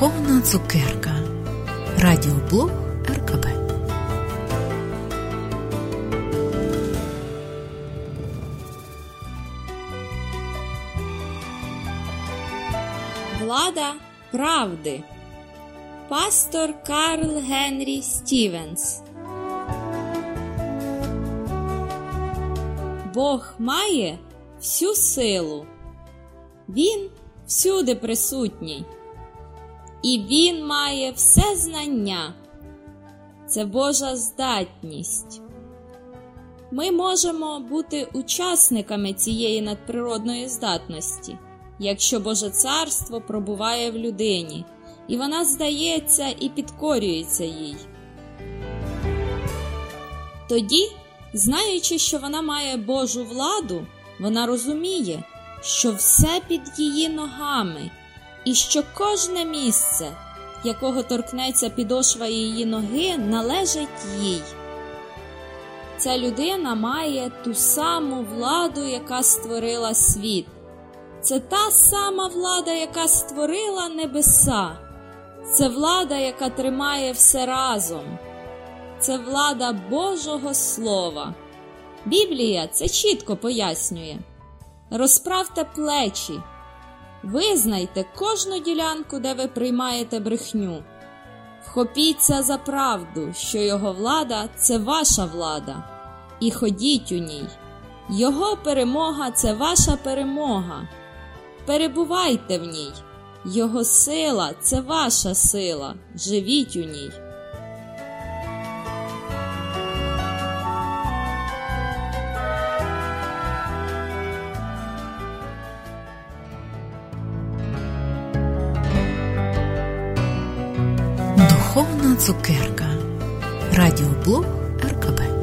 Духовна цукерка Радіоблог РКБ Влада правди. Пастор Карл Генрі Стівенс. Бог має всю силу. Він всюди присутній. І Він має все знання. Це Божа здатність. Ми можемо бути учасниками цієї надприродної здатності, якщо Боже царство пробуває в людині, і вона здається і підкорюється їй. Тоді, знаючи, що вона має Божу владу, вона розуміє, що все під її ногами, і що кожне місце, якого торкнеться підошва її ноги, належить їй. Ця людина має ту саму владу, яка створила світ. Це та сама влада, яка створила небеса. Це влада, яка тримає все разом. Це влада Божого Слова. Біблія це чітко пояснює. Розправте плечі, визнайте кожну ділянку, де ви приймаєте брехню. Вхопіться за правду, що його влада це ваша влада, і ходіть у ній. Його перемога це ваша перемога. Перебувайте в ній, Його сила це ваша сила. Живіть у ній. Цукерка. Радіоблог РКБ